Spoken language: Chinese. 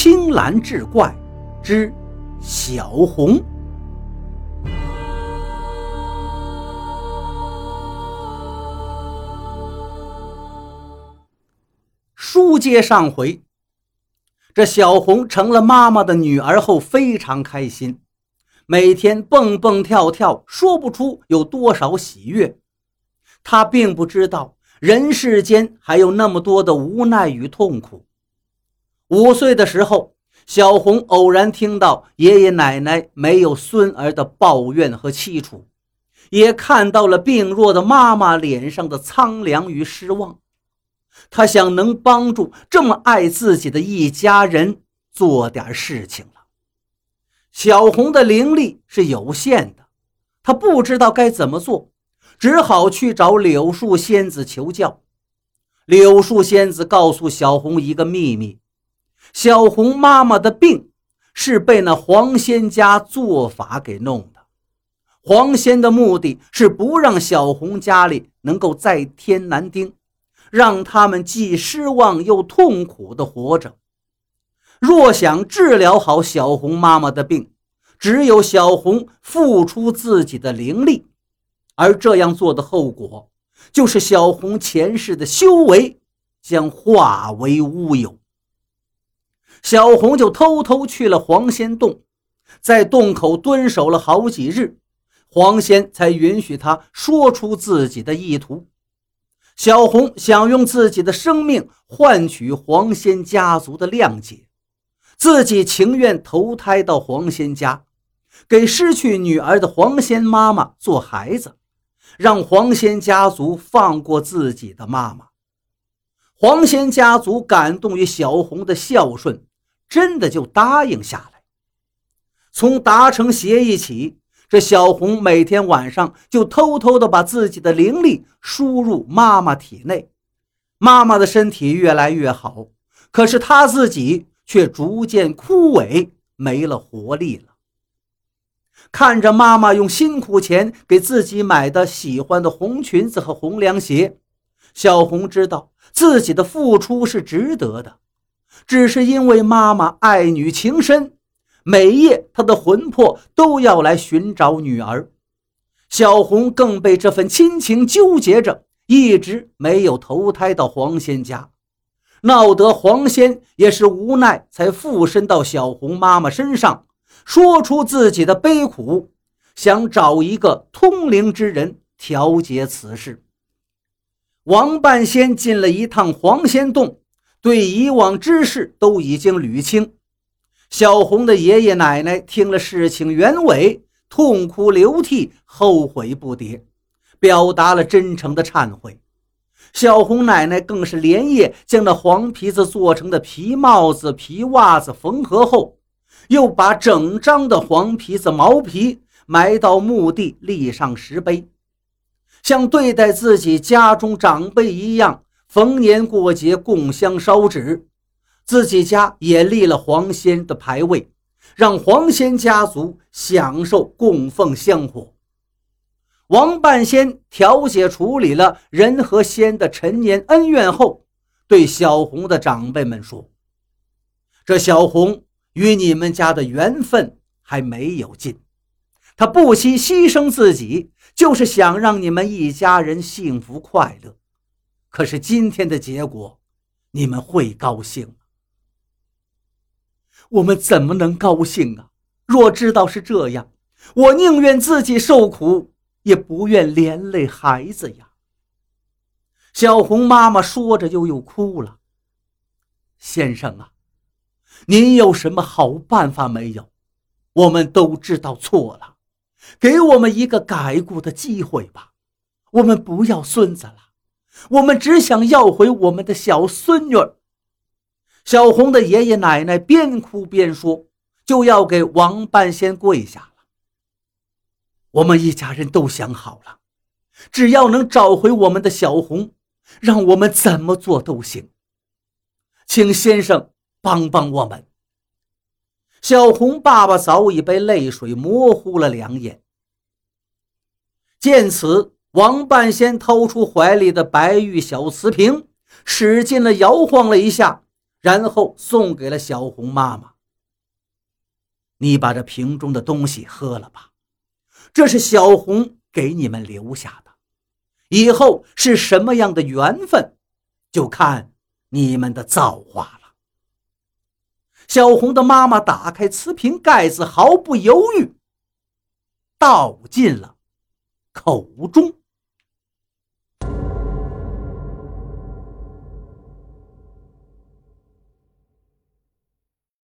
青蓝志怪之小红。书接上回，这小红成了妈妈的女儿后，非常开心，每天蹦蹦跳跳，说不出有多少喜悦。她并不知道。人世间还有那么多的无奈与痛苦。五岁的时候，小红偶然听到爷爷奶奶没有孙儿的抱怨和凄楚，也看到了病弱的妈妈脸上的苍凉与失望。她想能帮助这么爱自己的一家人做点事情了。小红的灵力是有限的，她不知道该怎么做。只好去找柳树仙子求教。柳树仙子告诉小红一个秘密：小红妈妈的病是被那黄仙家做法给弄的。黄仙的目的是不让小红家里能够再添男丁，让他们既失望又痛苦地活着。若想治疗好小红妈妈的病，只有小红付出自己的灵力。而这样做的后果，就是小红前世的修为将化为乌有。小红就偷偷去了黄仙洞，在洞口蹲守了好几日，黄仙才允许他说出自己的意图。小红想用自己的生命换取黄仙家族的谅解，自己情愿投胎到黄仙家，给失去女儿的黄仙妈妈做孩子。让黄仙家族放过自己的妈妈。黄仙家族感动于小红的孝顺，真的就答应下来。从达成协议起，这小红每天晚上就偷偷的把自己的灵力输入妈妈体内，妈妈的身体越来越好，可是她自己却逐渐枯萎，没了活力了。看着妈妈用辛苦钱给自己买的喜欢的红裙子和红凉鞋，小红知道自己的付出是值得的。只是因为妈妈爱女情深，每夜她的魂魄都要来寻找女儿。小红更被这份亲情纠结着，一直没有投胎到黄仙家，闹得黄仙也是无奈才附身到小红妈妈身上。说出自己的悲苦，想找一个通灵之人调节此事。王半仙进了一趟黄仙洞，对以往之事都已经捋清。小红的爷爷奶奶听了事情原委，痛哭流涕，后悔不迭，表达了真诚的忏悔。小红奶奶更是连夜将那黄皮子做成的皮帽子、皮袜子缝合后。又把整张的黄皮子毛皮埋到墓地，立上石碑，像对待自己家中长辈一样，逢年过节供香烧纸。自己家也立了黄仙的牌位，让黄仙家族享受供奉香火。王半仙调解处理了人和仙的陈年恩怨后，对小红的长辈们说：“这小红。”与你们家的缘分还没有尽，他不惜牺牲自己，就是想让你们一家人幸福快乐。可是今天的结果，你们会高兴吗？我们怎么能高兴啊？若知道是这样，我宁愿自己受苦，也不愿连累孩子呀。小红妈妈说着，又又哭了。先生啊。您有什么好办法没有？我们都知道错了，给我们一个改过的机会吧。我们不要孙子了，我们只想要回我们的小孙女。小红的爷爷奶奶边哭边说，就要给王半仙跪下了。我们一家人都想好了，只要能找回我们的小红，让我们怎么做都行。请先生。帮帮我们！小红爸爸早已被泪水模糊了两眼。见此，王半仙掏出怀里的白玉小瓷瓶，使劲的摇晃了一下，然后送给了小红妈妈。你把这瓶中的东西喝了吧，这是小红给你们留下的，以后是什么样的缘分，就看你们的造化了。小红的妈妈打开瓷瓶盖子，毫不犹豫，倒进了口中。